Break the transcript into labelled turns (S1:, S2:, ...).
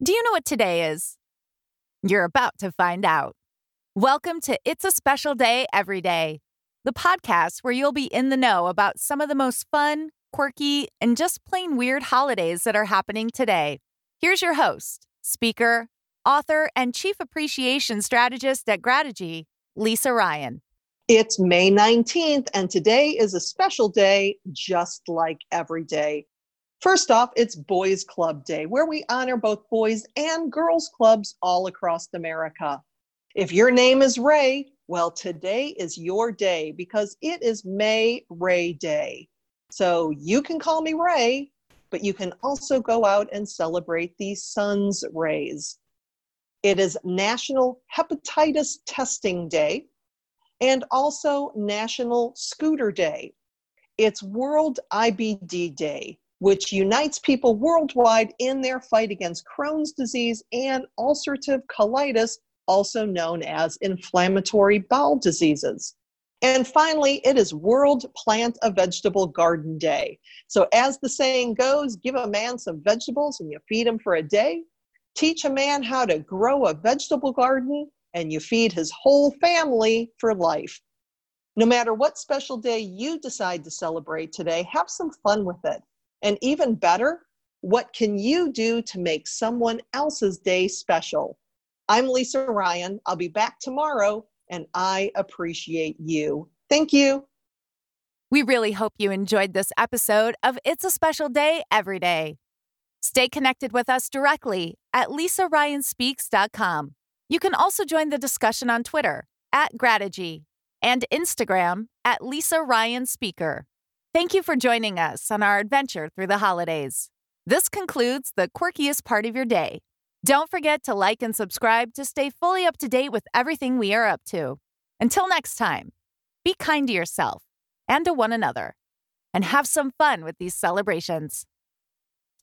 S1: Do you know what today is? You're about to find out. Welcome to It's a Special Day Every Day, the podcast where you'll be in the know about some of the most fun, quirky, and just plain weird holidays that are happening today. Here's your host, speaker, author, and chief appreciation strategist at Grategy, Lisa Ryan.
S2: It's May 19th, and today is a special day, just like every day. First off, it's Boys Club Day, where we honor both boys and girls clubs all across America. If your name is Ray, well, today is your day because it is May Ray Day. So you can call me Ray, but you can also go out and celebrate the sun's rays. It is National Hepatitis Testing Day and also National Scooter Day. It's World IBD Day, which unites people worldwide in their fight against Crohn's disease and ulcerative colitis, also known as inflammatory bowel diseases. And finally, it is World Plant a Vegetable Garden Day. So, as the saying goes, give a man some vegetables and you feed him for a day. Teach a man how to grow a vegetable garden and you feed his whole family for life. No matter what special day you decide to celebrate today, have some fun with it. And even better, what can you do to make someone else's day special? I'm Lisa Ryan. I'll be back tomorrow, and I appreciate you. Thank you.
S1: We really hope you enjoyed this episode of It's a Special Day Every Day. Stay connected with us directly at lisaryanspeaks.com. You can also join the discussion on Twitter at Grategy and Instagram at Lisa Ryan Speaker. Thank you for joining us on our adventure through the holidays. This concludes the quirkiest part of your day. Don't forget to like and subscribe to stay fully up to date with everything we are up to. Until next time, be kind to yourself and to one another, and have some fun with these celebrations.